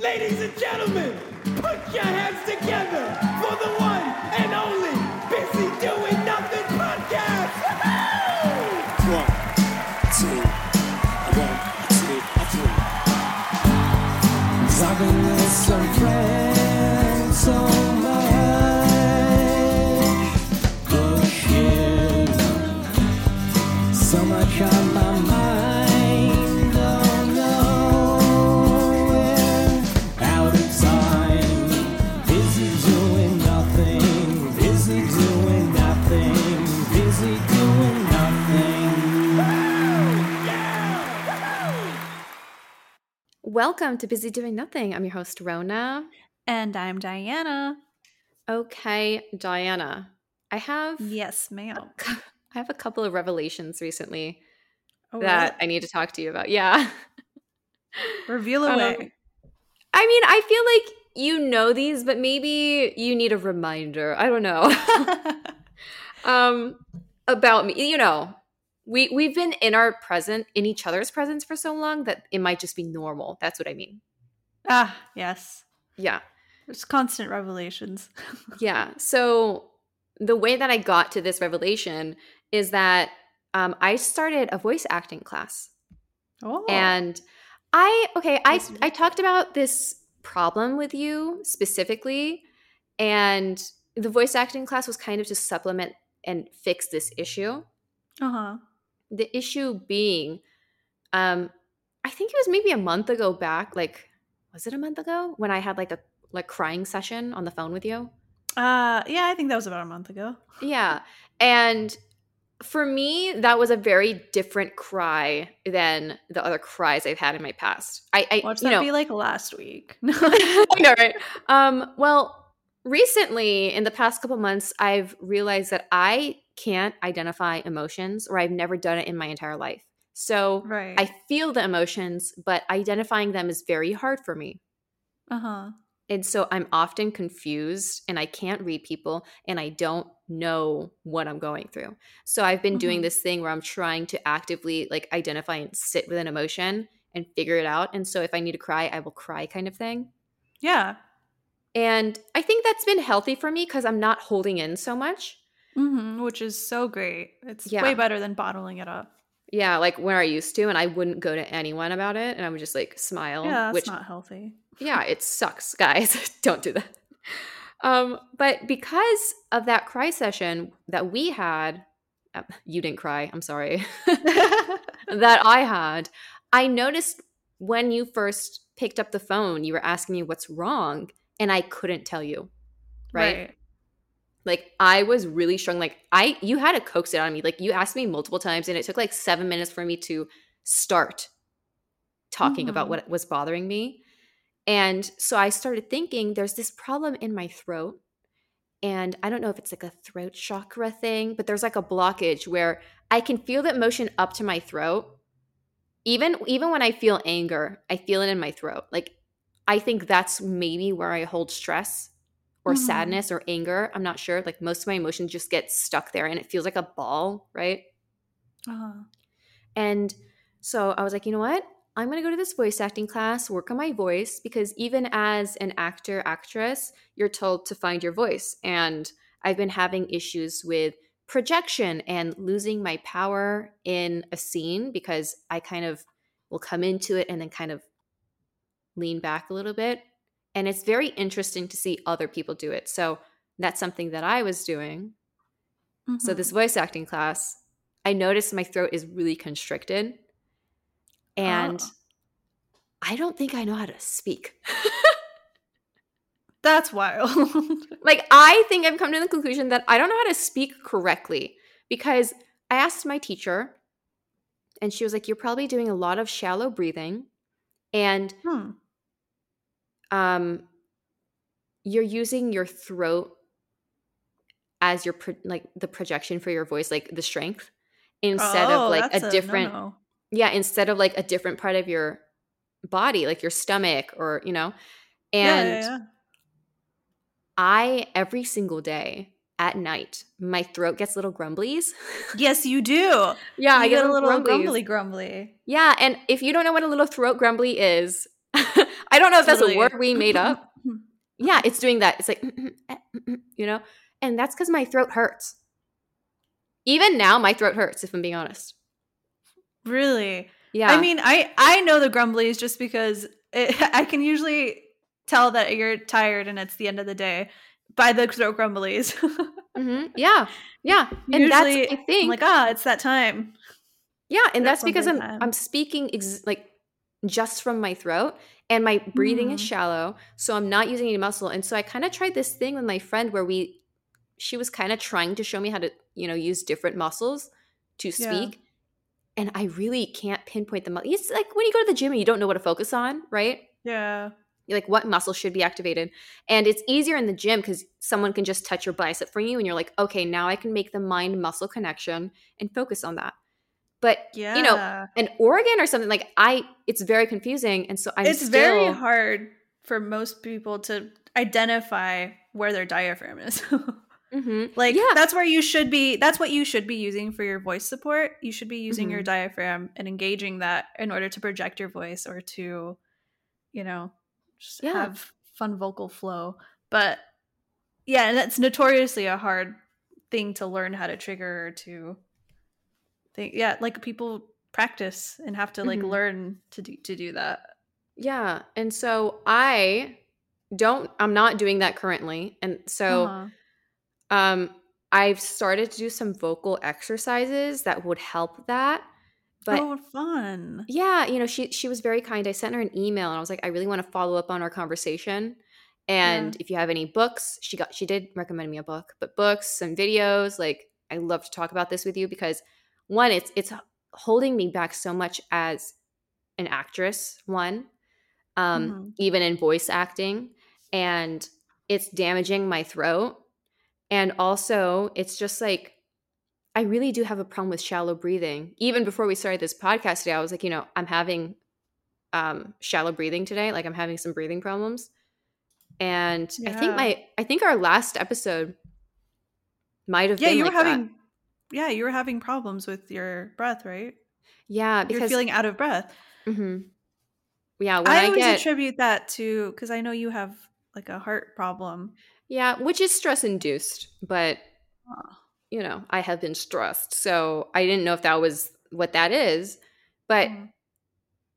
Ladies and gentlemen, put your hands together for the one Welcome to Busy Doing Nothing. I'm your host, Rona. And I'm Diana. Okay, Diana. I have Yes, ma'am. I have a couple of revelations recently Oh, that I need to talk to you about. Yeah. really? reveal Um, away. I mean, I feel like you know these, but maybe you need a reminder. I don't know. um about me, you know. We we've been in our present in each other's presence for so long that it might just be normal. That's what I mean. ah, yes. Yeah. There's constant revelations. Yeah. So the way that I got to this revelation is that um, I started a voice acting class, Oh, and I okay, I I talked about this problem with you specifically, and the voice acting class was kind of to supplement and fix this issue. uh huh. The issue being, um, I think it was maybe a month ago back. Like, was it a month ago when I had like a like crying session on the phone with you? Uh, yeah, I think that was about a month ago. Yeah. And for me, that was a very different cry than the other cries I've had in my past. I, I Watch you that know, be like last week. I know, right? Um, well, recently in the past couple months, I've realized that I can't identify emotions, or I've never done it in my entire life. So right. I feel the emotions, but identifying them is very hard for me. uh huh. And so I'm often confused and I can't read people and I don't know what I'm going through. So I've been doing Mhm. this thing where I'm trying to actively like identify and sit with an emotion and figure it out. And so if I need to cry, I will cry kind of thing. Yeah. And I think that's been healthy for me because I'm not holding in so much. Hmm Which is so great. It's Yeah. way better than bottling it up. Yeah, like where I used to, and I wouldn't go to anyone about it, and I would just like smile. yeah, that's which not healthy. yeah, it sucks, guys. Don't do that. Um, but because of that cry session that we had, uh, you didn't cry. I'm sorry. that I had, I noticed when you first picked up the phone, you were asking me what's wrong, and I couldn't tell you. Right? Like I was really strong. Like I, you had to coax it on me. Like you asked me multiple times, and it took like seven minutes for me to start talking about Mhm. what was bothering me. And so I started thinking there's this problem in my throat. And I don't know if it's like a throat chakra thing, but there's like a blockage where I can feel that motion up to my throat. Even even when I feel anger, I feel it in my throat. Like I think that's maybe where I hold stress or Mhm. sadness or anger. I'm not sure. Like most of my emotions just get stuck there and it feels like a ball, right? Uh-huh. And so I was like, you know what? I'm going to go to this voice acting class, work on my voice, because even as an actor, actress, you're told to find your voice. And I've been having issues with projection and losing my power in a scene because I kind of will come into it and then kind of lean back a little bit. And it's very interesting to see other people do it. So that's something that I was doing. So Mhm. this voice acting class, I noticed my throat is really constricted. And Oh. I don't think I know how to speak. That's wild. like I think I've come to the conclusion that I don't know how to speak correctly because I asked my teacher and she was like you're probably doing a lot of shallow breathing and hmm. Um you're using your throat as your pro- like the projection for your voice like the strength instead Oh, of like that's a different no-no. yeah instead of like a different part of your body like your stomach or you know Yeah, and yeah, yeah. i every single day at night my throat gets little grumblies Yes, you do. yeah you i get get a little grumbly grumbly. yeah and if you don't know what a little throat grumbly is I don't know if that's a word we made up. Yeah, it's doing that. It's like, you know, and that's because my throat hurts. Even now, my throat hurts. If I'm being honest. really? Yeah. I mean, I I know the grumblies just because it, I can usually tell that you're tired and it's the end of the day by the throat grumblies. Mhm. yeah, yeah, and that's Usually, I I'm think like, ah, it's that time. Yeah, and that's because I'm time. I'm speaking ex- like just from my throat and my breathing is Mhm. shallow, so I'm not using any muscle. And so I kind of tried this thing with my friend where we she was kind of trying to show me how to, you know, use different muscles to Yeah. speak. And I really can't pinpoint the muscle. It's like when you go to the gym and you don't know what to focus on, right? Yeah. Like what muscle should be activated. And it's easier in the gym because someone can just touch your bicep for you and you're like, okay, now I can make the mind muscle connection and focus on that. But Yeah. you know, an organ or something like I it's very confusing and so I'm it's still, very hard for most people to identify where their diaphragm is. Mhm. like Yeah. that's where you should be that's what you should be using for your voice support. You should be using your Mhm. diaphragm and engaging that in order to project your voice or to you know just Yeah. have fun vocal flow. But yeah, and that's notoriously a hard thing to learn how to trigger or to think yeah, like people practice and have to like Mhm. learn to do to do that. Yeah. And so I don't I'm not doing that currently. And so Uh-huh. um I've started to do some vocal exercises that would help that. But oh, fun. yeah, you know, she she was very kind. I sent her an email and I was like, I really want to follow up on our conversation. And if you have any books, she got she did recommend me a book, but books and videos, like I love to talk about this with you because one, it's it's holding me back so much as an actress, one, um, Mhm. even in voice acting, and it's damaging my throat. And also, it's just like I really do have a problem with shallow breathing. Even before we started this podcast today, I was like, you know, I'm having um shallow breathing today. Like I'm having some breathing problems. And I think my I think our last episode might have Yeah, been you were having that. Yeah, you were having problems with your breath, right? Yeah, You're feeling out of breath. Mhm. Yeah, when I I, always get attribute that to because I know you have like a heart problem. yeah, which is stress induced, but you know, I have been stressed. So I didn't know if that was what that is. But Mhm.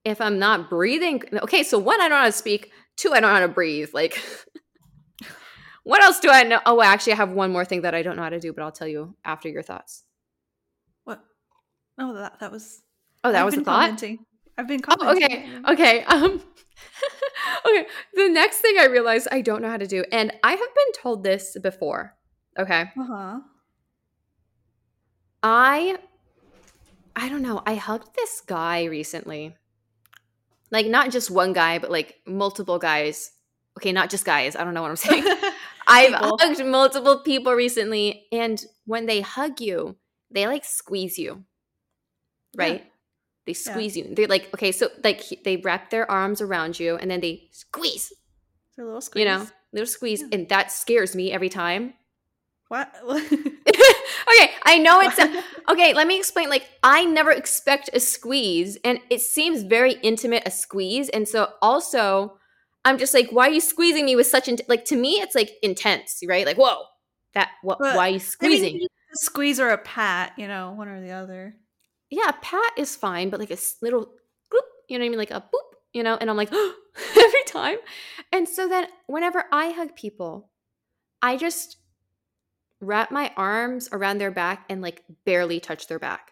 if I'm not breathing, okay, so one, I don't know how to speak. Two, I don't know how to breathe. Like, what else do I know? Oh, I actually, I have one more thing that I don't know how to do, but I'll tell you after your thoughts. What? Oh, that that was. Oh, that I've was a thought. commenting. I've been Oh, okay, okay. Um, okay. The next thing I realized I don't know how to do, and I have been told this before. Okay, Uh huh. I I don't know. I hugged this guy recently. Like not just one guy, but like multiple guys. Okay, not just guys. I don't know what I'm saying. I've hugged multiple people recently and when they hug you, they like squeeze you. Right? They squeeze you. They're like, okay, so like they wrap their arms around you and then they squeeze, It's a little squeeze. you know, little squeeze. Yeah. And that scares me every time. What? okay, I know it's okay. Let me explain. Like, I never expect a squeeze, and it seems very intimate a squeeze. And so, also, I'm just like, why are you squeezing me with such int- like? To me, it's like intense, right? Like, whoa, that what? But, why are you I mean, squeezing? a squeeze or a pat, you know, one or the other. yeah, a pat is fine, but like a little you know what I mean? Like a boop, you know? And I'm like, every time. And so then, whenever I hug people, I just wrap my arms around their back and like barely touch their back.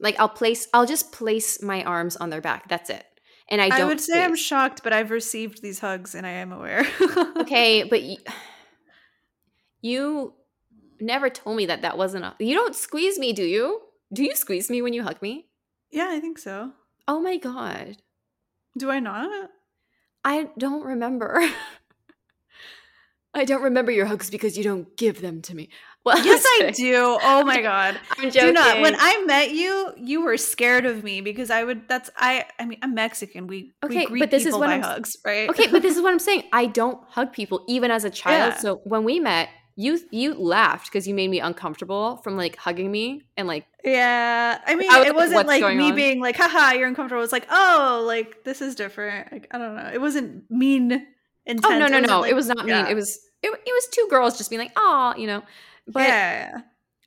Like I'll place, I'll just place my arms on their back. That's it. And I I, don't. would say I'm shocked, but I've received these hugs and I am aware. okay, but you, you never told me that that wasn't a. You don't squeeze me, do you? Do you squeeze me when you hug me? Yeah, I think so. Oh my god, Do I not? I don't remember. I don't remember your hugs because you don't give them to me. Well, Yes, I do. Oh my god. I'm Do not. When. I met you, you were scared of me because I would. That's I. I mean, I'm Mexican. We Okay, we greet but this is people what by I'm hugs, right? Okay, but this is what I'm saying. I don't hug people even as a child. Yeah. So when we met, you you laughed because you made me uncomfortable from like hugging me and like Yeah, I mean, I was it wasn't like me on?" being like, "Haha, you're uncomfortable." It's like, "Oh, like this is different." Like I don't know. It wasn't mean. Intent. oh no no no wasn't, it was not yeah. mean it was it, it was two girls just being like oh you know but yeah,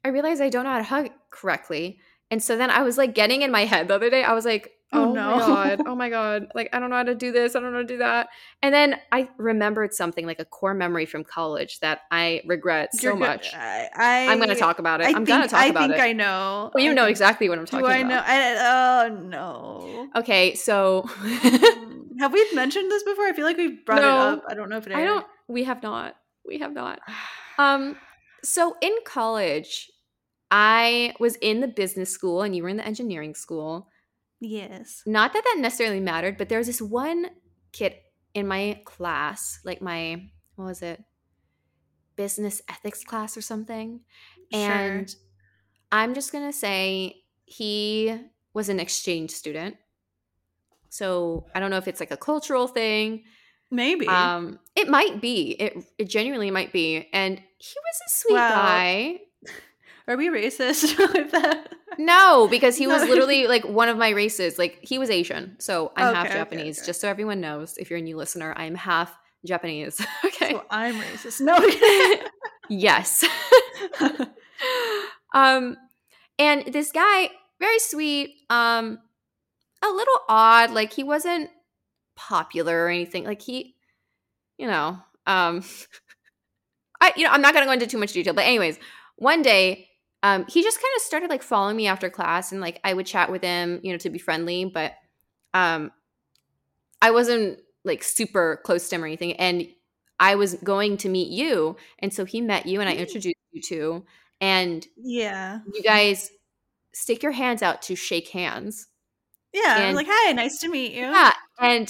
I realized I don't know how to hug correctly. And so then I was like getting in my head the other day. I was like, Oh, oh, no. my God. Oh my God. Like, I don't know how to do this. I don't know how to do that. And then I remembered something like a core memory from college that I regret so You're good. much. I, I'm going to talk about it. I I'm going to talk I about it. I think I know. well, you I know think- exactly what I'm talking Do I know? about. I, oh no. Okay. So Have we mentioned this before? I feel like we brought No. it up. I don't know if it. I don't, we have not. We have not. Um, so in college, I was in the business school and you were in the engineering school. Yes. not that that necessarily mattered, but there was this one kid in my class, like my what was it, business ethics class or something, and sure. I'm just gonna say he was an exchange student. So I don't know if it's like a cultural thing. Maybe. Um, it might be. It it genuinely might be. And he was a sweet Wow. guy. Are we racist with that? No, because he was literally like one of my races. Like he was Asian, so I'm half Okay, okay, Japanese. okay. Just so everyone knows, if you're a new listener, I'm half Japanese. okay. So I'm racist. No. yes. um, and this guy, very sweet. Um, a little odd. Like he wasn't popular or anything. Like he, you know, um, I you know I'm not gonna go into too much detail, but anyways, one day um, he just kind of started like following me after class, and like I would chat with him, you know, to be friendly, but um, I wasn't like super close to him or anything, and I was going to meet you, and so he met you, and I Mm. introduced you to, and yeah. you guys stick your hands out to shake hands. Yeah. And- like, hi, nice to meet you. Yeah, and hand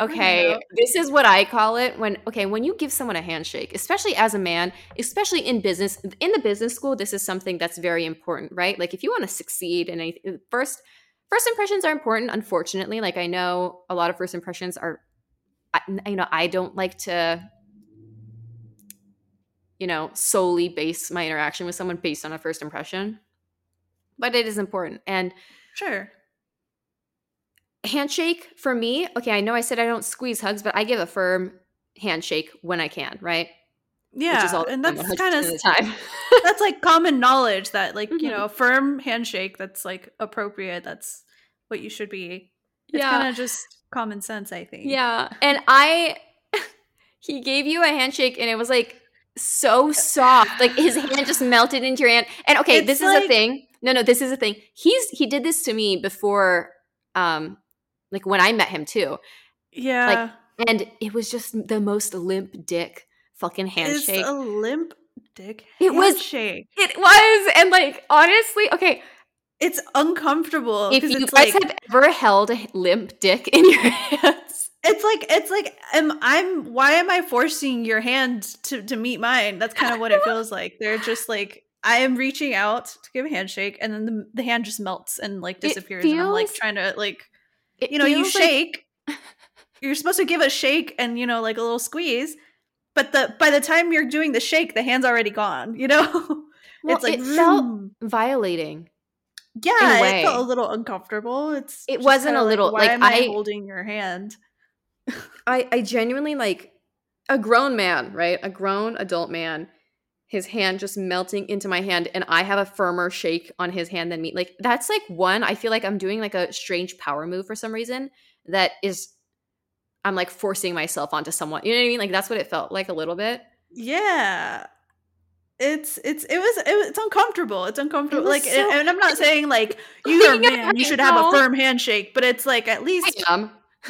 okay, this is what I call it when okay, when you give someone a handshake, especially as a man, especially in business, in the business school, this is something that's very important, right? Like if you want to succeed in anything, uh, first first impressions are important unfortunately. Like I know a lot of first impressions are I, you know, I don't like to you know, solely base my interaction with someone based on a first impression. But it is important. And Sure. Handshake for me okay i know i said i don't squeeze hugs but i give a firm handshake when i can right Yeah. which is all and that's kind of the time that's like common knowledge that like Mhm. you know a firm handshake that's like appropriate that's what you should be it's Yeah. kind of just common sense i think yeah and i he gave you a handshake and it was like so soft like his hand just melted into your hand and okay It's this is a thing no no this is a thing he's he did this to me before um like when i met him too. Yeah. Like and it was just the most limp dick fucking handshake. it's a limp dick It was- handshake. it was and like honestly okay. It's uncomfortable if you it's guys like have ever held a limp dick in your hands? It's like it's like am i'm why am i forcing your hand to to meet mine? That's kind of what it feels like. They're just like i am reaching out to give a handshake and then the, the hand just melts and like It disappears and i'm like trying to like It you know you feels like- shake. you're supposed to give a shake and you know like a little squeeze but the by the time you're doing the shake the hand's already gone you know? Well, it's like it felt violating yeah a it felt a little uncomfortable. It's It wasn't a little- why like, am I, I- holding your hand? I i genuinely like a grown man right? A grown adult man his hand just melting into my hand and i have a firmer shake on his hand than me like that's like one i feel like i'm doing like a strange power move for some reason that is i'm like forcing myself onto someone you know what i mean like that's what it felt like a little bit Yeah. It's it's it was it, it's uncomfortable. It's uncomfortable. was Like so- and, and I'm not saying like you're a man, you should have a firm handshake, but it's like at least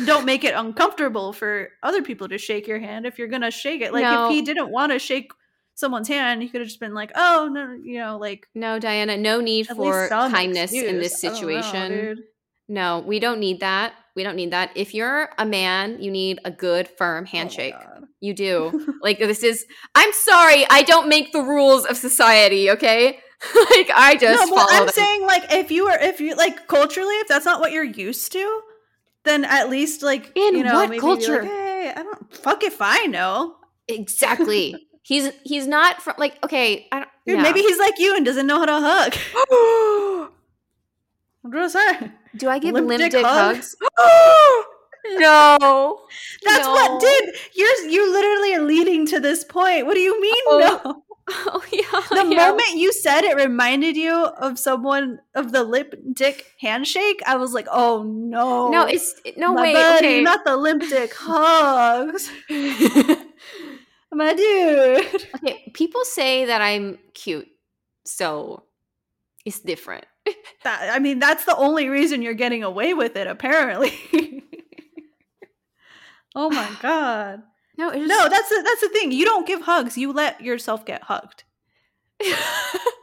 don't make it uncomfortable for other people to shake your hand if you're going to shake it. Like No. if he didn't want to shake someone's hand, he could have just been like, "Oh, no, you know, like No, Diana, no need for kindness in this excuse." Know, situation. no, we don't need that. We don't need that. If you're a man, you need a good, firm Oh handshake. God. you do. like, this is, I'm sorry, I don't make the rules of society, okay? like, I just no, follow I'm them. saying like if you are if you like culturally, if that's not what you're used to, then at least like In you know what maybe culture? Like, hey, I don't fuck if I know. exactly. He's he's not from like okay. I don't. Dude, yeah. maybe he's like you and doesn't know how to hug. what was that? Do I give Limp limp, dick dick, hug? hugs? no. That's No. what, dude. You're you literally are leading to this point. What do you mean? Oh, no. Oh yeah. The yeah. moment you said it reminded you of someone of the lip dick handshake, I was like, oh no. No, it's no my wait. buddy, okay. not the limp dick hugs. My dude. okay. People say that I'm cute, so it's different. That, I mean, that's the only reason you're getting away with it, apparently. oh my god. No, it's No, that's the, that's the thing. You don't give hugs. You let yourself get hugged.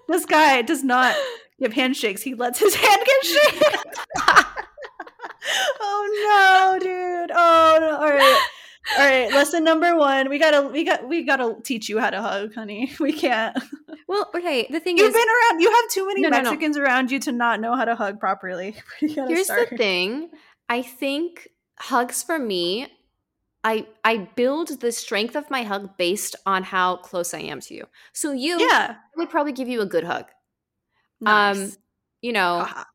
This guy does not give handshakes. He lets his hand get shaken. oh no, dude. Oh no. All right. All right. Lesson number one. We gotta we got we gotta teach you how to hug, honey. We can't. well, okay. The thing is You've is, been around you have too many No, no, no. Mexicans around you to not know how to hug properly. Here's start. the thing. I think hugs for me, I I build the strength of my hug based on how close I am to you. So you Yeah. I would probably give you a good hug. Nice. Um, you know, Ah,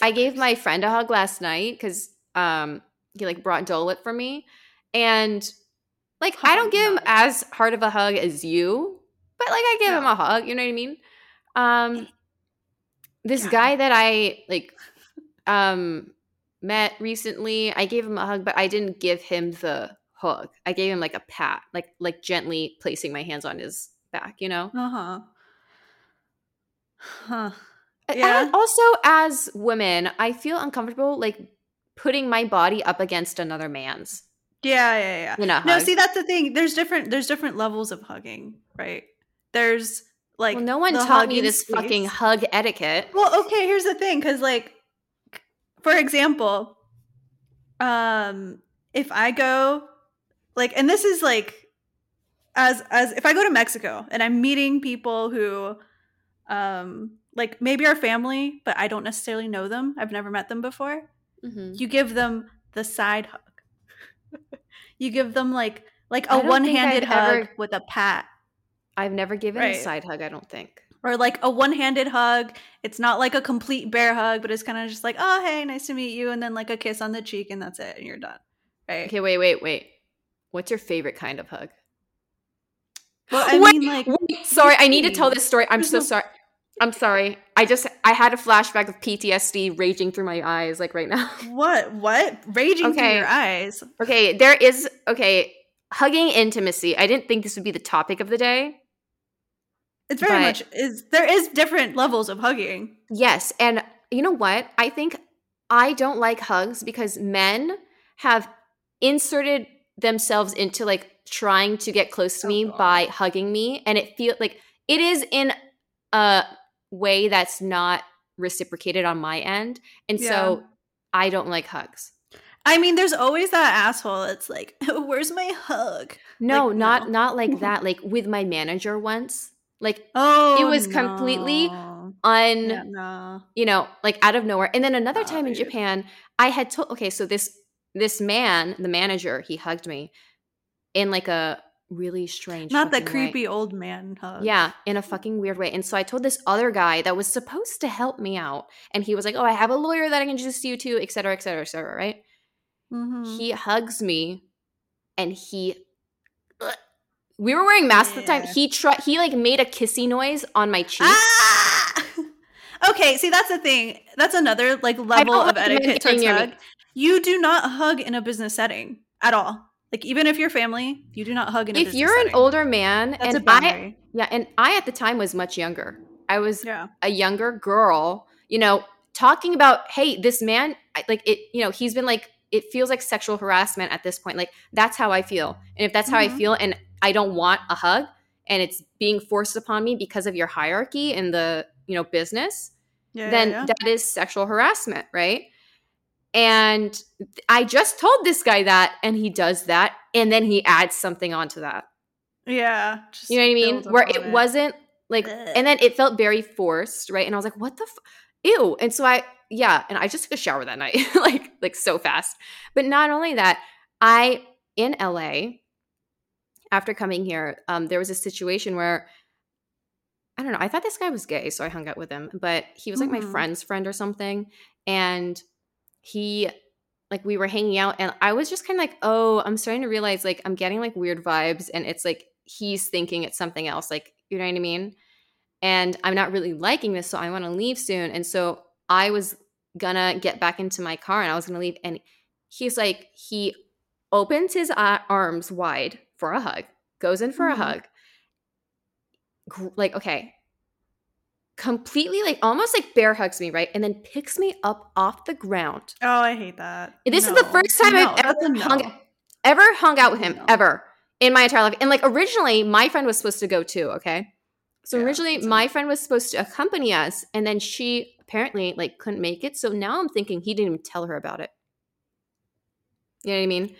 I gave my friend a hug last night because um he like brought Dole Whip for me. And like I don't give him as hard of a hug as you, but like I give him a hug, you know what I mean? Um this Yeah. guy that I like um met recently, I gave him a hug, but I didn't give him the hug. I gave him like a pat, like like gently placing my hands on his back, you know? Uh-huh. Huh. Yeah. And also, as women, I feel uncomfortable like putting my body up against another man's. Yeah, yeah, yeah. A No, hug. see that's the thing. There's different there's different levels of hugging, right? There's like well, no one taught me this fucking hug etiquette. Well, okay, here's the thing cuz like for example, um if I go like and this is like as as if I go to Mexico and I'm meeting people who um like maybe are family, but I don't necessarily know them. I've never met them before. Mhm. you give them the side hug. you give them like like a one-handed hug ever- with a pat I've never given a side hug. I don't think. or like a one-handed hug. It's not like a complete bear hug, but it's kind of just like, "Oh, hey, nice to meet you," and then like a kiss on the cheek and that's it and you're done. Right? Okay, wait, wait, wait. What's your favorite kind of hug? Well, I Wait, mean like wait, sorry, I need to tell this story. I'm so sorry. I'm sorry. I just I had a flashback of PTSD raging through my eyes like right now. what? What? Raging through your eyes. Okay, there is okay, hugging intimacy. I didn't think this would be the topic of the day. It's very much is there is different levels of hugging. Yes, and you know what? I think I don't like hugs because men have inserted themselves into like trying to get close to Oh, me God. by hugging me and it feel like it is in a way that's not reciprocated on my end. And so I don't like hugs. I mean, there's always that asshole. It's like, where's my hug? No, Like, not no. not like that. Like with my manager once. Like Oh, it was completely no. un Yeah, no. you know, like out of nowhere. And then another time in. Japan, I had told okay, so this this man, the manager, he hugged me in like a really strange Not the fucking way. creepy old man hug. Yeah, in a fucking weird way. And so I told this other guy that was supposed to help me out, and he was like, "Oh, I have a lawyer that I can introduce you to, et cetera, et cetera, et cetera." Right? Mhm. He hugs me, and he. We were wearing masks at the time. He tried. He like made a kissy noise on my cheek. Ah! okay, see that's the thing. That's another like level of etiquette. You do not hug in a business setting at all. Like even if you're family, you do not hug in a if you're an older man, that's and a I boundary. Yeah, and I at the time was much younger. I was yeah. a younger girl, you know, talking about, hey, this man, like it, you know, he's been like, it feels like sexual harassment at this point. Like that's how I feel, and if that's how I Mhm. feel, and I don't want a hug, and it's being forced upon me because of your hierarchy in the you know business, Yeah, then yeah, yeah. that is sexual harassment, right? And I just told this guy that, and he does that, and then he adds something onto that. yeah. just You know what I mean? Where upon it wasn't like, and then it felt very forced, right? And I was like, what the, f- ew. And so I, yeah, and I just took a shower that night, like, like so fast. But not only that, I in LA, after coming here, um, there was a situation where I don't know. I thought this guy was gay, so I hung out with him, but he was like my Mhm. friend's friend or something. And he, like, we were hanging out, and I was just kind of like, oh, I'm starting to realize, like, I'm getting like weird vibes, and it's like he's thinking it's something else. Like, you know what I mean? And I'm not really liking this, so I want to leave soon. And so I was gonna get back into my car and I was gonna leave. And he's like, he opens his uh, arms wide for a hug, goes in for Mhm. a hug. Like, okay, completely like almost like bear hugs me, right? And then picks me up off the ground. Oh, I hate that. This is the first time No, I've ever hung, no. ever hung out with him, No. ever in my entire life. And like originally, my friend was supposed to go too, okay? So Yeah, originally, my friend was supposed to accompany us, and then she apparently like couldn't make it. So now I'm thinking he didn't even tell her about it. You know what I mean?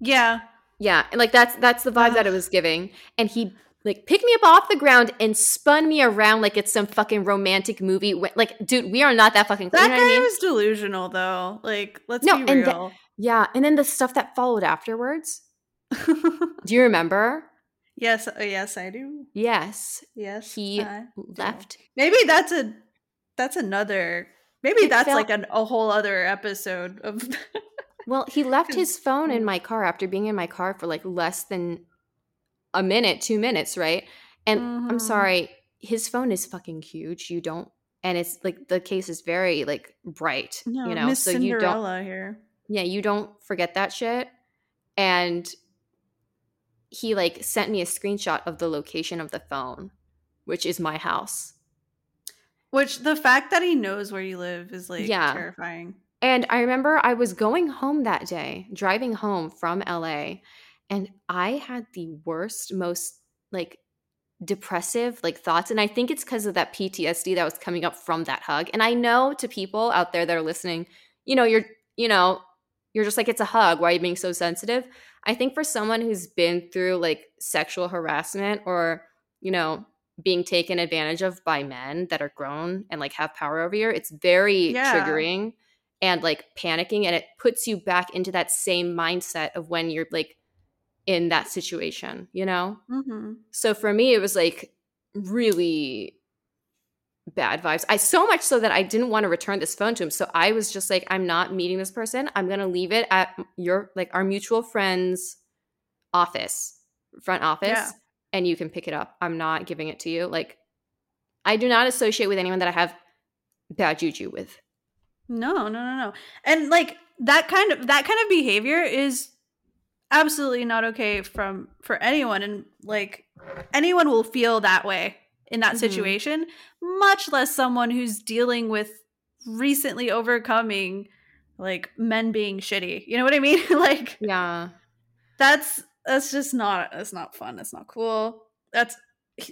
Yeah. Yeah, and like that's that's the vibe that it was giving. And he like picked me up off the ground and spun me around like it's some fucking romantic movie. Like, dude, we are not that fucking. That you know guy I mean? was delusional though. Like, let's No, be real. yeah, and then the stuff that followed afterwards. Do you remember? yes, uh, yes, I do. Yes, Yes. he I do. left. Maybe that's a that's another maybe It that's felt- like an, a whole other episode of Well, he left his phone in mm. my car after being in my car for like less than a minute, two minutes, right? And I'm Mhm. sorry, his phone is fucking huge. You don't, and it's like the case is very like bright, no, you know, Miss so you don't, Cinderella here. yeah, you don't forget that shit. And he like sent me a screenshot of the location of the phone, which is my house. Which the fact that he knows where you live is like Yeah. terrifying. And I remember I was going home that day, driving home from LA, and I had the worst, most like depressive like thoughts. And I think it's because of that PTSD that was coming up from that hug. And I know to people out there that are listening, you know, you're, you know, you're just like, it's a hug. Why are you being so sensitive? I think for someone who's been through like sexual harassment or, you know, being taken advantage of by men that are grown and like have power over you, it's very Yeah. triggering and like panicking. And it puts you back into that same mindset of when you're like in that situation, you know? Mm-hmm. So for me, it was like really bad vibes. I so much so that I didn't want to return this phone to him. So I was just like, I'm not meeting this person. I'm gonna leave it at your like our mutual friend's office, front office, Yeah. and you can pick it up. I'm not giving it to you. Like I do not associate with anyone that I have bad juju with. No, no, no, no. And like that kind of that kind of behavior is absolutely not okay from for anyone and like anyone will feel that way in that Mhm. situation, much less someone who's dealing with recently overcoming like men being shitty. You know what I mean? like Yeah. that's that's just not that's not fun. That's not cool. That's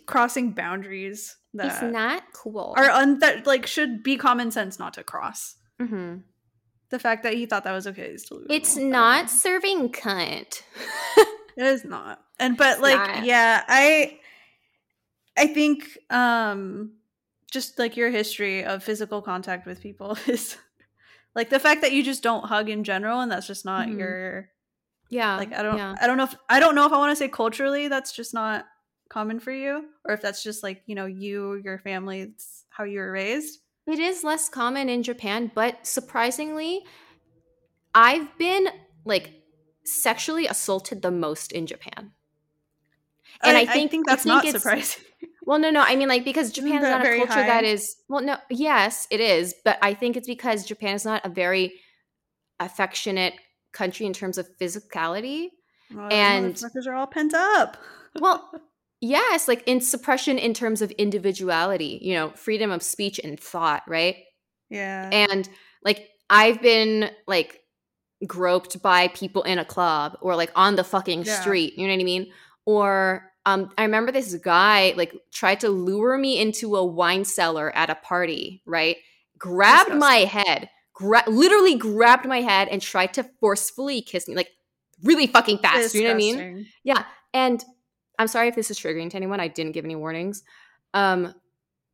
crossing boundaries It's that not cool. or un- that like should be common sense not to cross. Mhm. The fact that he thought that was okay is delusional. It's know. serving cunt. It is not. And but It's like not. yeah, I I think um just like your history of physical contact with people is like the fact that you just don't hug in general and that's just not Mhm. your yeah. like I don't yeah. I don't know if I don't know if I want to say culturally that's just not common for you or if that's just like, you know, you, your family, how you were raised. It is less common in Japan, but surprisingly, I've been like sexually assaulted the most in Japan. And I, think I that's think not surprising. Well, no, no. I mean, like because Japan is not a culture high? that is. Well, no. Yes, it is, but I think it's because Japan is not a very affectionate country in terms of physicality. Well, and- motherfuckers are all pent up. Well, yes, like in suppression in terms of individuality, you know, freedom of speech and thought, right? yeah. and like i've been like groped by people in a club or like on the fucking Yeah. street you know what i mean or um i remember this guy like tried to lure me into a wine cellar at a party right grabbed my head gra- literally grabbed my head and tried to forcefully kiss me like really fucking fast you know what i mean Yeah. and i'm sorry if this is triggering to anyone i didn't give any warnings um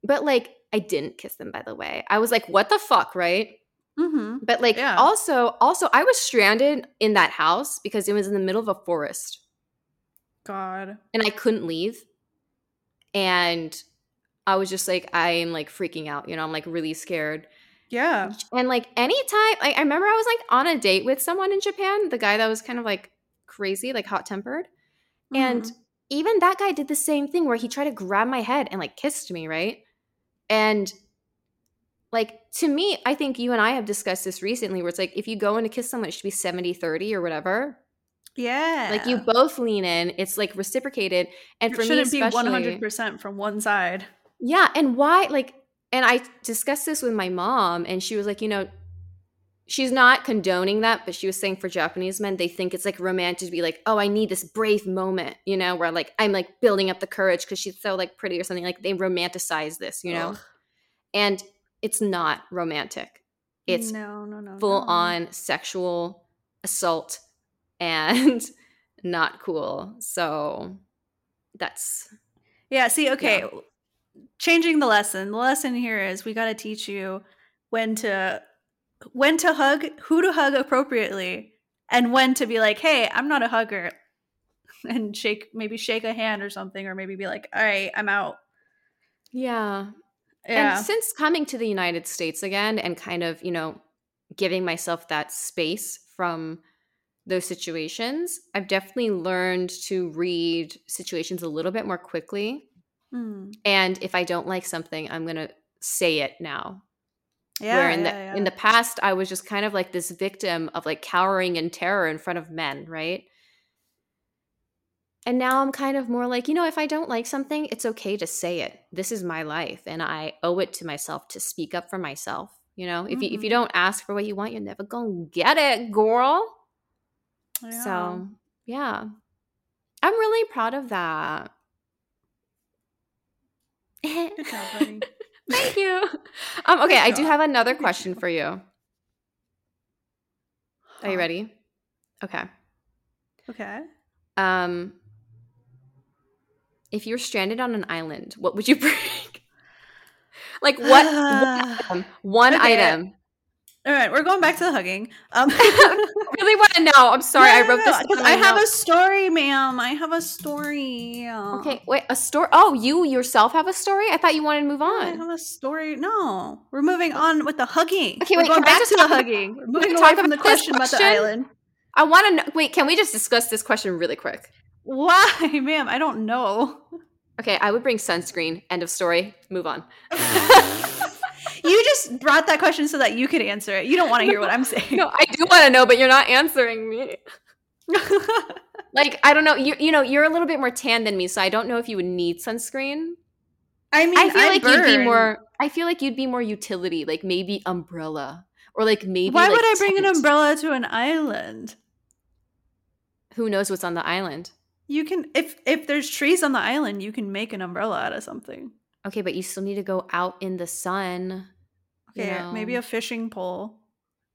but like i didn't kiss them by the way i was like what the fuck right Mhm. but like Yeah. also also I was stranded in that house because it was in the middle of a forest. God. and I couldn't leave. And I was just like, I'm like freaking out, you know, I'm like really scared. Yeah. And like anytime, like I remember I was like on a date with someone in Japan, the guy that was kind of like crazy, like hot tempered. And Mhm. Even that guy did the same thing where he tried to grab my head and like kissed me, right? And like to me, I think you and I have discussed this recently where it's like if you go in to kiss someone, it should be 70 30 or whatever. yeah. Like you both lean in, it's like reciprocated. And it for me, it shouldn't be especially, 100% from one side. yeah, and why like and I discussed this with my mom and she was like, you know, she's not condoning that, but she was saying for Japanese men, they think it's like romantic to be like, "Oh, I need this brave moment," you know, where like I'm like building up the courage cuz she's so like pretty or something like they romanticize this, you know. Ugh. And it's not romantic. It's no, no, no. full no. on sexual assault and not cool. So that's Yeah, see, okay. Changing the lesson. The lesson here is we got to teach you when to when to hug, who to hug appropriately, and when to be like, "Hey, I'm not a hugger." And shake maybe shake a hand or something or maybe be like, "All right, I'm out." yeah. Yeah. And since coming to the United States again and kind of, you know, giving myself that space from those situations, I've definitely learned to read situations a little bit more quickly. Hmm. And if I don't like something, I'm going to say it now. Yeah. Where in the yeah, in the past I was just kind of like this victim of like cowering in terror in front of men, right? And now I'm kind of more like, you know, if I don't like something, it's okay to say it. This is my life and I owe it to myself to speak up for myself. You know, if you if you Mhm. don't ask for what you want, you're never gonna get it, girl. Yeah. So yeah. I'm really proud of that. Good job, buddy. Thank you. Um, okay, I do have another question for you. Are you ready? Okay. Okay. Um, if you were stranded on an island, what would you bring? like what? one item. One Okay. item. All right, we're going back to the hugging. Um, I really want to know. I'm sorry, I wrote this. because. I have know. a story, ma'am. I have a story. Uh, Okay, wait. A story. Oh, you yourself have a story. I thought you wanted to move on. I have a story. No, we're moving on with the hugging. Okay, we're wait, going back to the about- hugging. We're moving away from the this question about the island. I want to know. Wait, can we just discuss this question really quick? Why, ma'am? I don't know. Okay, I would bring sunscreen. End of story. Move on. just brought that question so that you could answer it. You don't want to hear what I'm saying. No, I do want to know, but you're not answering me. Like, I don't know. You you know, you're a little bit more tan than me, so I don't know if you would need sunscreen. I mean, I feel like you'd be more. I feel like you'd be more utility, like maybe umbrella or like maybe. Why like, would I bring an umbrella to an island? Who knows what's on the island? You can if if there's trees on the island, you can make an umbrella out of something. Okay, but you still need to go out in the sun. You Okay, maybe a fishing pole.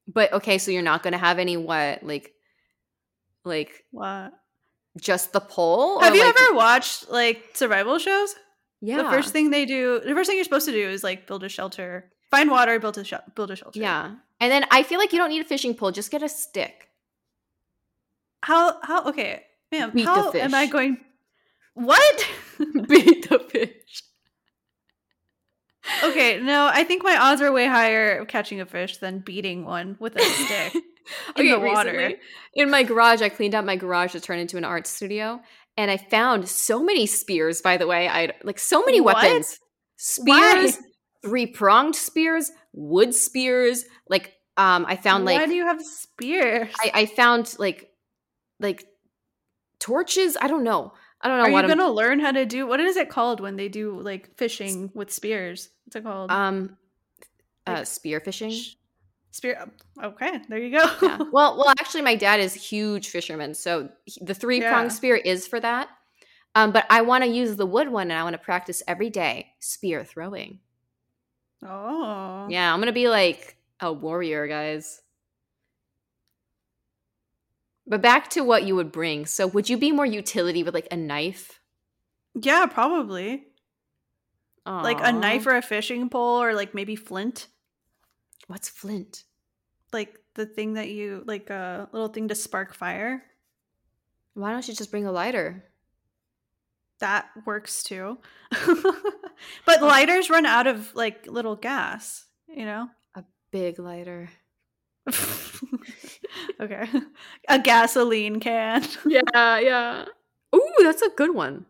But okay, so you're not gonna have any what like, like What? just the pole? or, Have you like- ever watched like survival shows? Yeah. The first thing they do, the first thing you're supposed to do is like build a shelter, find water, build a sh- build a shelter. Yeah, and then I feel like you don't need a fishing pole. Just get a stick. How how okay, ma'am? Beat the how am I going? What? Beat the fish. Okay, no, I think my odds are way higher of catching a fish than beating one with a stick. in the water. recently, in my garage, I cleaned out my garage to turn into an art studio, and I found so many spears. By the way, I like so many What? weapons, spears, three pronged spears, wood spears. Like, um, I found Why like Why do you have spears? I, I found like like torches. I don't know. I don't know Are what you I'm. gonna learn how to do? What is it called when they do like fishing with spears? What's it called? um, uh, spear fishing. Sh- Spear. Okay, there you go. yeah. Well, well, actually, my dad is huge fisherman, so he- the three pronged Yeah. spear is for that. Um, but I want to use the wood one, and I want to practice every day spear throwing. oh. Yeah, I'm gonna be like a warrior, guys. But back to what you would bring. So, would you be more utility with like a knife? Yeah, probably. Like a knife or a fishing pole or like maybe flint. What's flint? Like the thing that you like a little thing to spark fire. Why don't you just bring a lighter? that works too. but oh. lighters run out of like little gas, you know? A big lighter. okay. A gasoline can. Yeah, yeah. Ooh, that's a good one.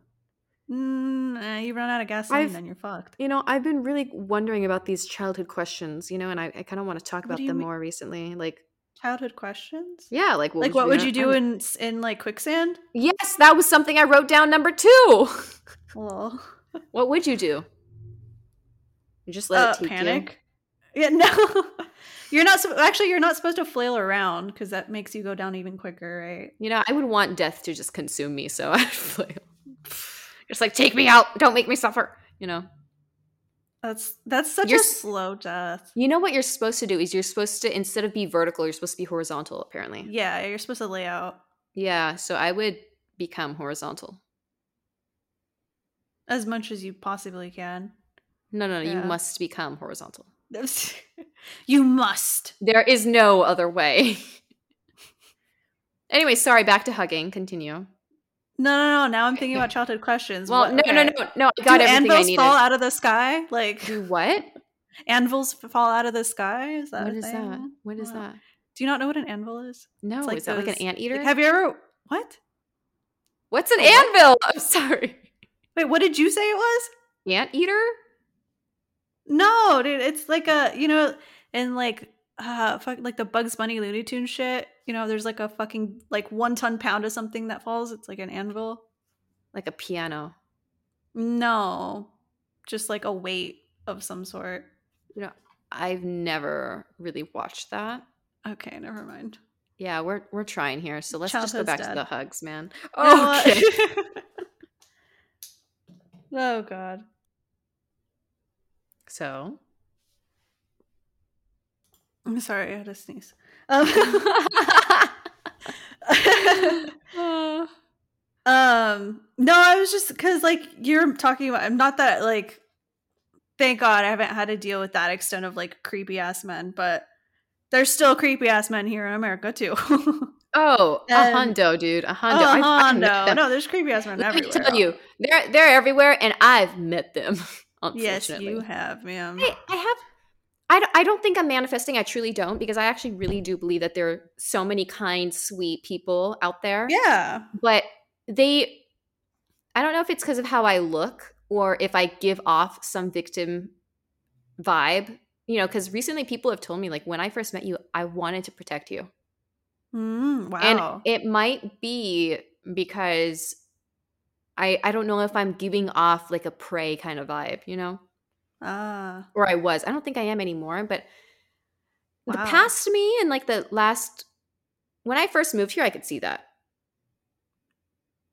Mm, eh, you run out of gasoline, I've- then you're fucked. You know, I've been really wondering about these childhood questions, you know, and I, I kind of want to talk What about them mean? more recently. Like, Childhood questions? yeah, like what like, would what you would do you in do in in like quicksand? Yes, that was something I wrote down number two. Well, what would you do? You just let uh, it take panic. Yeah, no. you're not. Actually, you're not supposed to flail around because that makes you go down even quicker, right? you. Know, I would want death to just consume me, so I'd flail. Just like take me out, don't make me suffer. You know. That's that's such You're a slow death. You know what you're supposed to do is you're supposed to instead of be vertical, you're supposed to be horizontal. Apparently. Yeah, you're supposed to lay out Yeah. So I would become horizontal. as much as you possibly can. No, no, no. You must become horizontal. you must. There is no other way. anyway, sorry. Back to hugging. Continue. No, no, no. Now I'm thinking about childhood questions. Well, What- no, no, okay. no, no. I got Do everything I anvils needed. fall out of the sky? Like Do what? anvils fall out of the sky? Is that What is that? What is What? that? Do you not know what an anvil is? No, like is that like an those- anteater? Have you ever what? What's an what? anvil? I'm sorry. Wait, what did you say it was? Anteater? No, dude, it's like a you know, and like uh fuck like the Bugs Bunny Looney Tune shit. You know, there's like a fucking like one ton pound of something that falls. It's like an anvil. Like a piano. No, just like a weight of some sort. You know, I've never really watched that. Okay, never mind. Yeah, we're we're trying here. So let's just go Childhood's back to the hugs, man. No, uh, Okay. oh god. So I'm sorry, I had to sneeze. Um, um no, I was just because like you're talking about. I'm not that like. Thank God I haven't had to deal with that extent of like creepy ass men, but there's still creepy ass men here in America too. oh, a And- hundo, dude. A oh, hundo. Fucking met Hondo. No, there's creepy ass men Let me everywhere. tell you, they're they're everywhere, and I've met them. Yes, you have, ma'am. I, I have. I, don't- I don't think I'm manifesting. I truly don't because I actually really do believe that there are so many kind, sweet people out there. Yeah. But they, I don't know if it's because of how I look or if I give off some victim vibe. You know, because recently people have told me like when I first met you, I wanted to protect you, Mm, wow. and it might be because I I don't know if I'm giving off like a prey kind of vibe. You know. ah. or I was. I don't think I am anymore, but the past me and like the last when I first moved here, I could see that.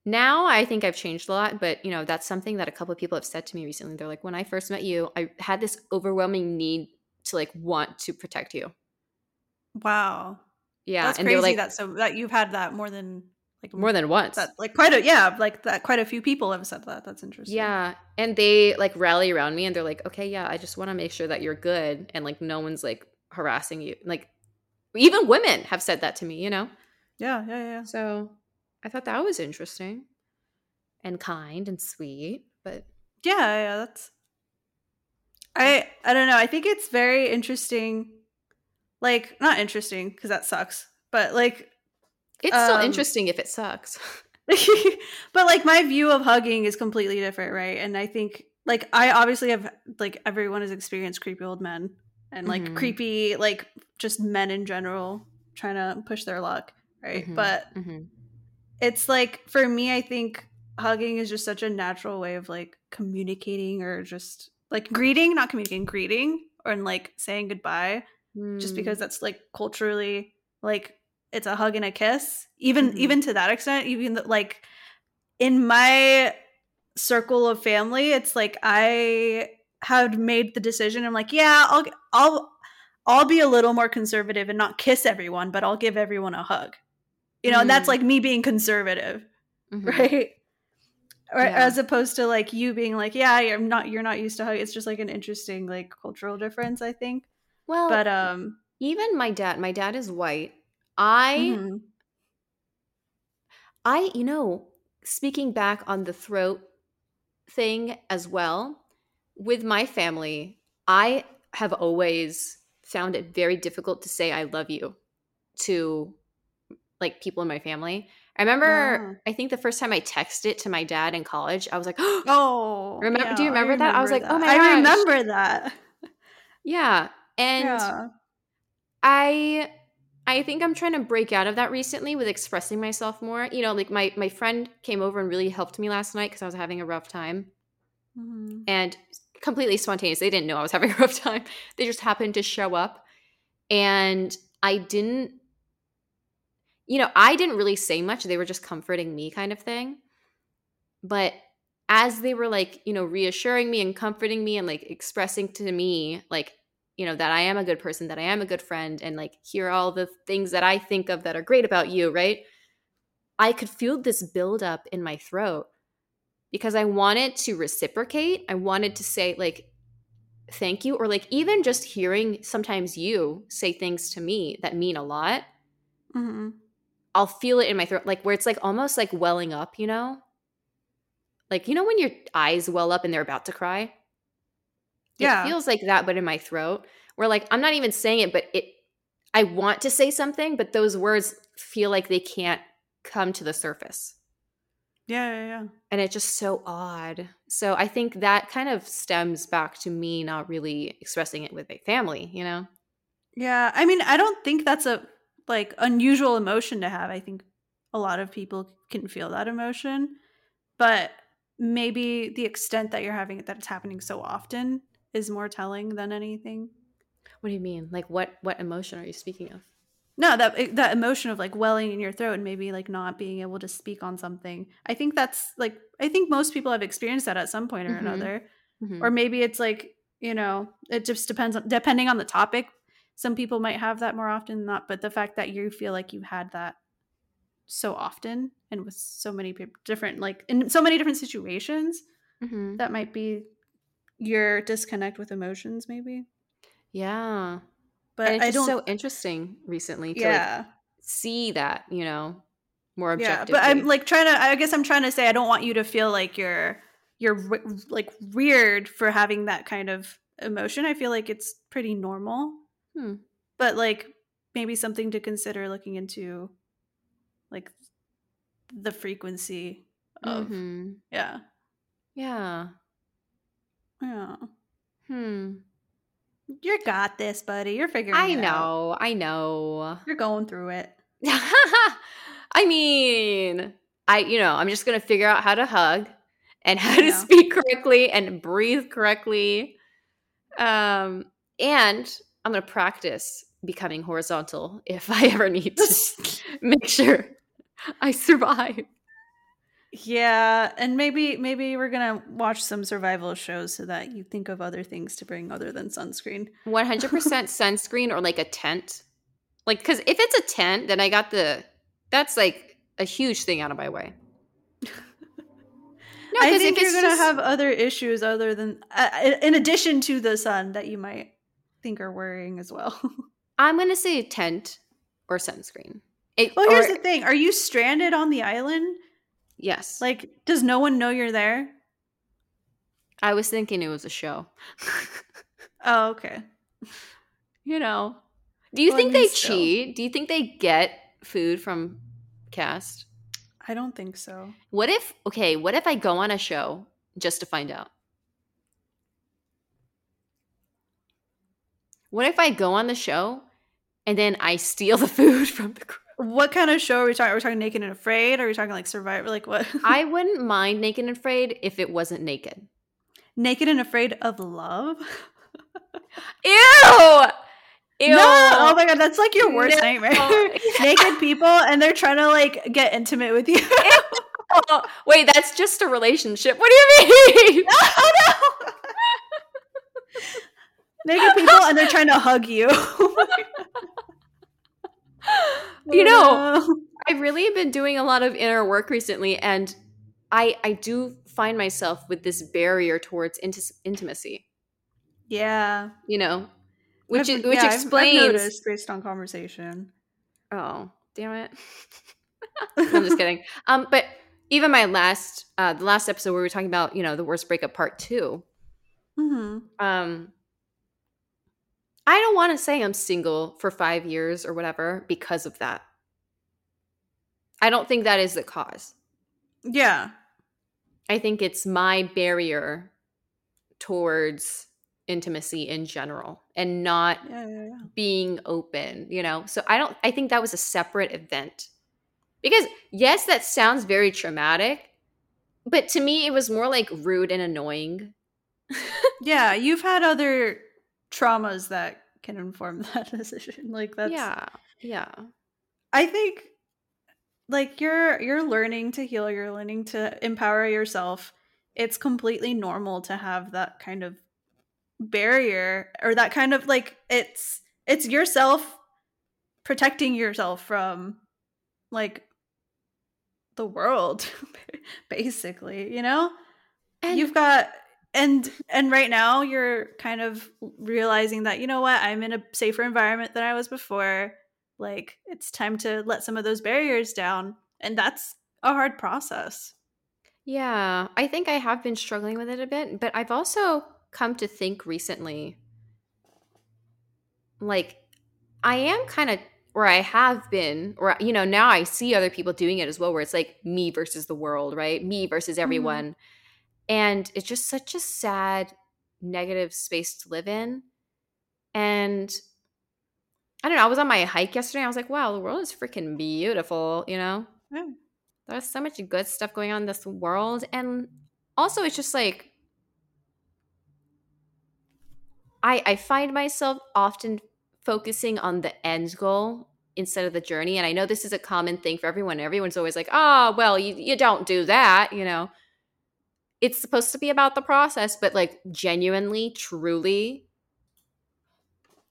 Now I think I've changed a lot, but you know, that's something that a couple of people have said to me recently. They're like, when I first met you, I had this overwhelming need to like want to protect you. Wow. Yeah. That's and crazy like that so that you've had that more than like more than once. that like quite a yeah, like that quite a few people have said that. That's interesting. Yeah. And they like rally around me and they're like, okay, yeah, I just want to make sure that you're good and like no one's like harassing you. Like even women have said that to me, you know? Yeah, yeah, yeah. So I thought that was interesting and kind and sweet. But Yeah, yeah, that's I I don't know. I think it's very interesting. Like not interesting because that sucks. But like it's still Um, interesting if it sucks. but like my view of hugging is completely different, right? And I think like I obviously have like everyone has experienced creepy old men and like Mhm. creepy like just men in general trying to push their luck, right? Mhm. But Mhm. it's like for me I think hugging is just such a natural way of like communicating or just like greeting, not communicating, greeting or and like saying goodbye just Mm. because that's like culturally like it's a hug and a kiss even Mhm. even to that extent even th- like in my circle of family it's like i had made the decision i'm like yeah i'll i'll i'll be a little more conservative and not kiss everyone but i'll give everyone a hug you know and that's Mm. like me being conservative Mhm. right or Yeah. as opposed to like you being like yeah you're not you're not used to hug it's just like an interesting like cultural difference i think Well, but um even my dad, my dad is white. I mhm. I, you know, speaking back on the throat thing as well with my family. I have always found it very difficult to say I love you to like people in my family. I remember I think the first time I texted it to my dad in college, I was like, Oh, Remember- do you remember that? I was like, oh my god. I remember that. yeah. And yeah. I I think I'm trying to break out of that recently with expressing myself more. You know, like my my friend came over and really helped me last night because I was having a rough time. Mhm. and completely spontaneous. They didn't know I was having a rough time. They just happened to show up. And I didn't, you know, I didn't really say much. They were just comforting me, kind of thing. But as they were like, you know, reassuring me and comforting me and like expressing to me, like, you know, that I am a good person, that I am a good friend, and like, here are all the things that I think of that are great about you, right? I could feel this buildup in my throat because I wanted to reciprocate. I wanted to say, like, thank you, or like even just hearing sometimes you say things to me that mean a lot, mm-hmm. I'll feel it in my throat, like where it's like almost like welling up, you know? Like, you know, when your eyes well up and they're about to cry? Yeah. It feels like that, but in my throat, where like I'm not even saying it, but it, I want to say something, but those words feel like they can't come to the surface. Yeah, yeah, yeah. and it's just so odd. So I think that kind of stems back to me not really expressing it with my family, you know? Yeah, I mean, I don't think that's a like unusual emotion to have. I think a lot of people can feel that emotion, but maybe the extent that you're having it that it's happening so often is more telling than anything. What do you mean? Like what what emotion are you speaking of? No, that that emotion of like welling in your throat and maybe like not being able to speak on something. I think that's like I think most people have experienced that at some point or Mhm. another. Mhm. or maybe it's like you know it just depends on depending on the topic some people might have that more often than not but the fact that you feel like you've had that so often and with so many different like in so many different situations Mhm. that might be your disconnect with emotions maybe Yeah. but and it's i just don't so interesting recently to yeah like see that, you know, more yeah objectively. but i'm like trying to i guess i'm trying to say i don't want you to feel like you're you're like weird for having that kind of emotion i feel like it's pretty normal Hmm. but like maybe something to consider looking into like the frequency of Mhm. yeah Yeah. Yeah Hmm. you got this buddy you're figuring I it out. I know. I know. you're going through it I mean, I you know, I'm just gonna figure out how to hug and how to speak correctly and breathe correctly. Um, and I'm gonna practice becoming horizontal if I ever need to make sure I survive. Yeah and maybe maybe we're gonna watch some survival shows so that you think of other things to bring other than sunscreen 100% sunscreen or like a tent. Like, because if it's a tent, then I got the that's like a huge thing out of my way. No, I think you're gonna just- have other issues other than uh, in addition to the sun that you might think are worrying as well I'm gonna say tent or sunscreen. It, well here's or- the thing are you stranded on the island yes. like does no one know you're there I was thinking it was a show. oh okay you know. Do you Well, I think mean, they still. cheat? Do you think they get food from cast? i don't think so What if okay, what if I go on a show just to find out? What if I go on the show and then I steal the food from the crew? What kind of show are we talking are we talking naked and afraid are we talking like survivor like what I wouldn't mind Naked and Afraid if it wasn't naked. naked and afraid of love Ew! Ew! No! Oh my god, that's like your worst No. nightmare. Naked people and they're trying to like get intimate with you. Oh, wait, that's just a relationship. What do you mean? oh no! Naked people and they're trying to hug you. You know, Oh, I've really been doing a lot of inner work recently, and I I do find myself with this barrier towards inti- intimacy. yeah. You know, which I've- is, which yeah, I've- I've explains. noticed based on conversation. oh, damn it! I'm just kidding. Um, but even my last uh the last episode where we were talking about you know the worst breakup part two hmm um i don't want to say i'm single for five years or whatever because of that. I don't think that is the cause. Yeah. i think it's my barrier towards intimacy in general and not Yeah, yeah, yeah. being open you know? So i don't i think that was a separate event. Because yes that sounds very traumatic but to me it was more like rude and annoying. Yeah, you've had other traumas that can inform that decision. Like that's yeah yeah I think like you're you're learning to heal, you're learning to empower yourself. It's completely normal to have that kind of barrier or that kind of like it's it's yourself protecting yourself from like the world basically, you know? and you've got and and right now you're kind of realizing that you know what i'm in a safer environment than i was before. Like it's time to let some of those barriers down. And that's a hard process. Yeah i think i have been struggling with it a bit but i've also come to think recently like i am kind of or i have been or you know now i see other people doing it as well where it's like me versus the world right? Me versus mm-hmm. everyone and it's just such a sad negative space to live in and i don't know i was on my hike yesterday i was like wow the world is freaking beautiful you know Yeah. there's so much good stuff going on in this world and also it's just like i i find myself often focusing on the end goal instead of the journey and i know this is a common thing for everyone everyone's always like oh well you, you don't do that you know it's supposed to be about the process but like genuinely truly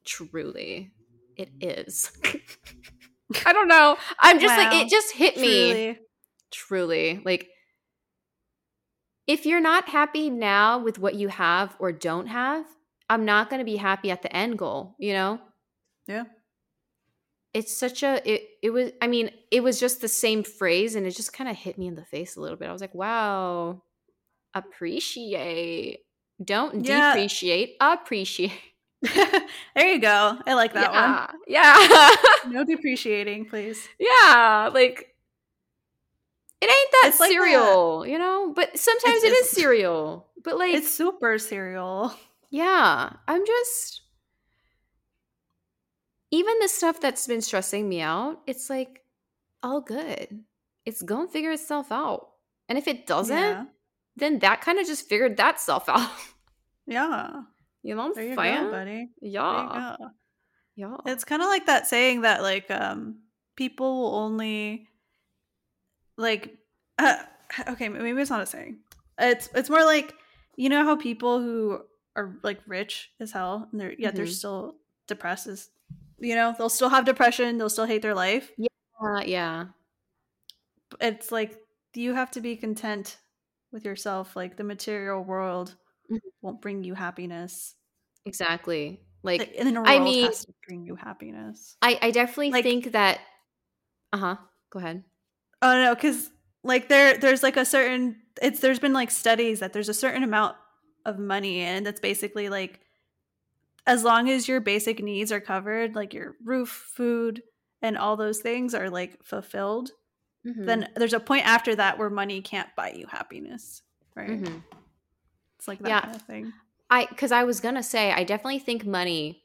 truly it is. I don't know. I'm just like it just hit me. Truly. truly. Like if you're not happy now with what you have or don't have i'm not going to be happy at the end goal you know? Yeah. It's such a it, it was i mean it was just the same phrase and it just kind of hit me in the face a little bit. I was like wow appreciate don't Yeah. depreciate appreciate. There you go. I like that yeah. Yeah. No depreciating please. Yeah like it ain't that It's like that. cereal you know? But sometimes It's- it is cereal but like it's super cereal. Yeah, I'm just even the stuff that's been stressing me out, it's like all good. It's going to figure itself out. And if it doesn't, yeah then that kind of just figured that self out. yeah you know there you saying? go buddy Yeah. go Yeah. It's kind of like that saying that like um people will only like uh, okay maybe it's not a saying. It's it's more like you know how people who are like rich as hell and they're yet they're Mhm. still depressed as you know they'll still have depression they'll still hate their life. Uh, yeah. It's like you have to be content with yourself. Like the material world Mhm. won't bring you happiness. Exactly. Like then the I mean- has to bring you happiness. I I definitely Like- think that Uh-huh. Go ahead. Oh no, because like there there's like a certain it's there's been like studies that there's a certain amount of money and that's basically like as long as your basic needs are covered, like your roof, food, and all those things are like fulfilled, Mhm. then there's a point after that where money can't buy you happiness. Right. Mhm. It's like that Yeah. kind of thing. I because I was gonna say I definitely think money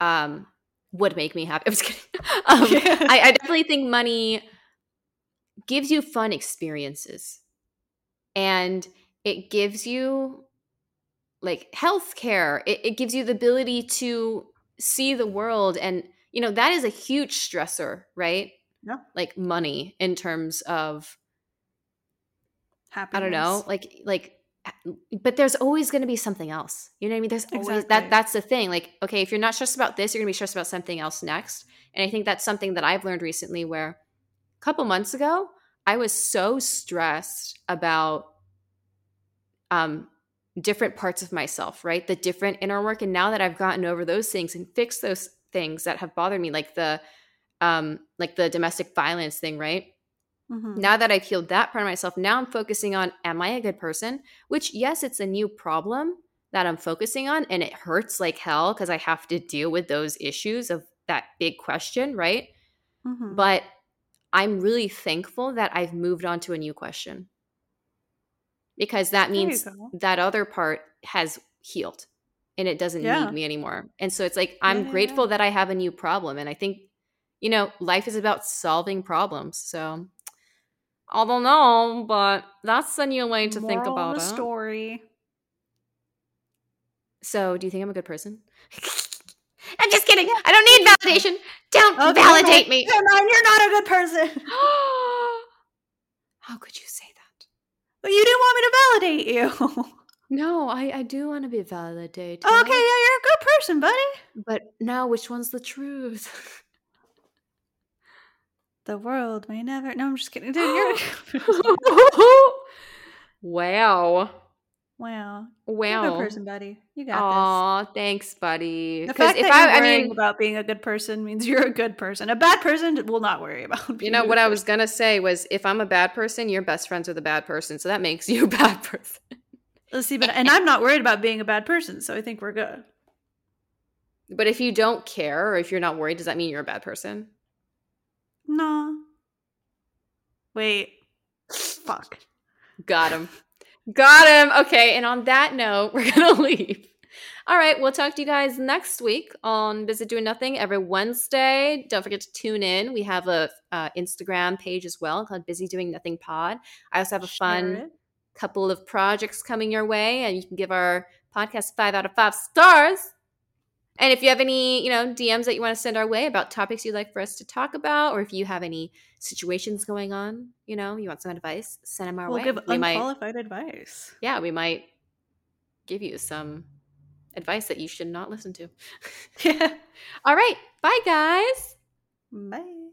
um would make me happy. I was kidding. Um, Yeah. I, I definitely think money gives you fun experiences, and it gives you like healthcare. It, it gives you the ability to see the world, and you know that is a huge stressor, right? Yeah. Like money in terms of Happiness. I don't know, like like but there's always going to be something else. You know what I mean? There's always Exactly. that that's the thing. Like okay, if you're not stressed about this, you're going to be stressed about something else next. And I think that's something that I've learned recently where a couple months ago, I was so stressed about um different parts of myself, right? The different inner work and now that I've gotten over those things and fixed those things that have bothered me like the um like the domestic violence thing, right? Mhm. now that I've healed that part of myself, now I'm focusing on am I a good person? Which, yes, it's a new problem that I'm focusing on, and it hurts like hell because I have to deal with those issues of that big question, right? Mhm. But I'm really thankful that I've moved on to a new question because that means that other part has healed and it doesn't Yeah. need me anymore. And so it's like, I'm yeah, grateful yeah. that I have a new problem. And I think, you know, life is about solving problems. So I don't know, but that's a new way to think Moral of about the it. story. So do you think I'm a good person? I'm just kidding. I don't need validation. Don't Okay, validate me. Never mind, you're not a good person. How could you say that? But you didn't want me to validate you. No, I, I do want to be validated. okay, yeah, you're a good person, buddy. But now, which one's the truth? The world may never. No, I'm just kidding, dude. Wow. wow, Wow. you're a good person, buddy. You got this. Aw, thanks, buddy. The fact if that you're I, I mean, about being a good person means you're a good person. A bad person will not worry about. you know what good I was gonna say was, if I'm a bad person, you're best friends with a bad person, so that makes you a bad person. Let's see, but and I'm not worried about being a bad person, so I think we're good. But if you don't care, or if you're not worried, does that mean you're a bad person? No. Wait. Fuck. Got him. Got him. Okay, and on that note, we're gonna leave. All right, we'll talk to you guys next week on Busy Doing Nothing every Wednesday. Don't forget to tune in. We have a uh, Instagram page as well called Busy Doing Nothing Pod. I also have a fun it. couple of projects coming your way, and you can give our podcast five out of five stars. And if you have any, you know, DMs that you want to send our way about topics you'd like for us to talk about, or if you have any situations going on, you know, you want some advice, send them our way. We'll way. give we might, unqualified advice. yeah, we might give you some advice that you should not listen to. Yeah. All right, bye guys. Bye.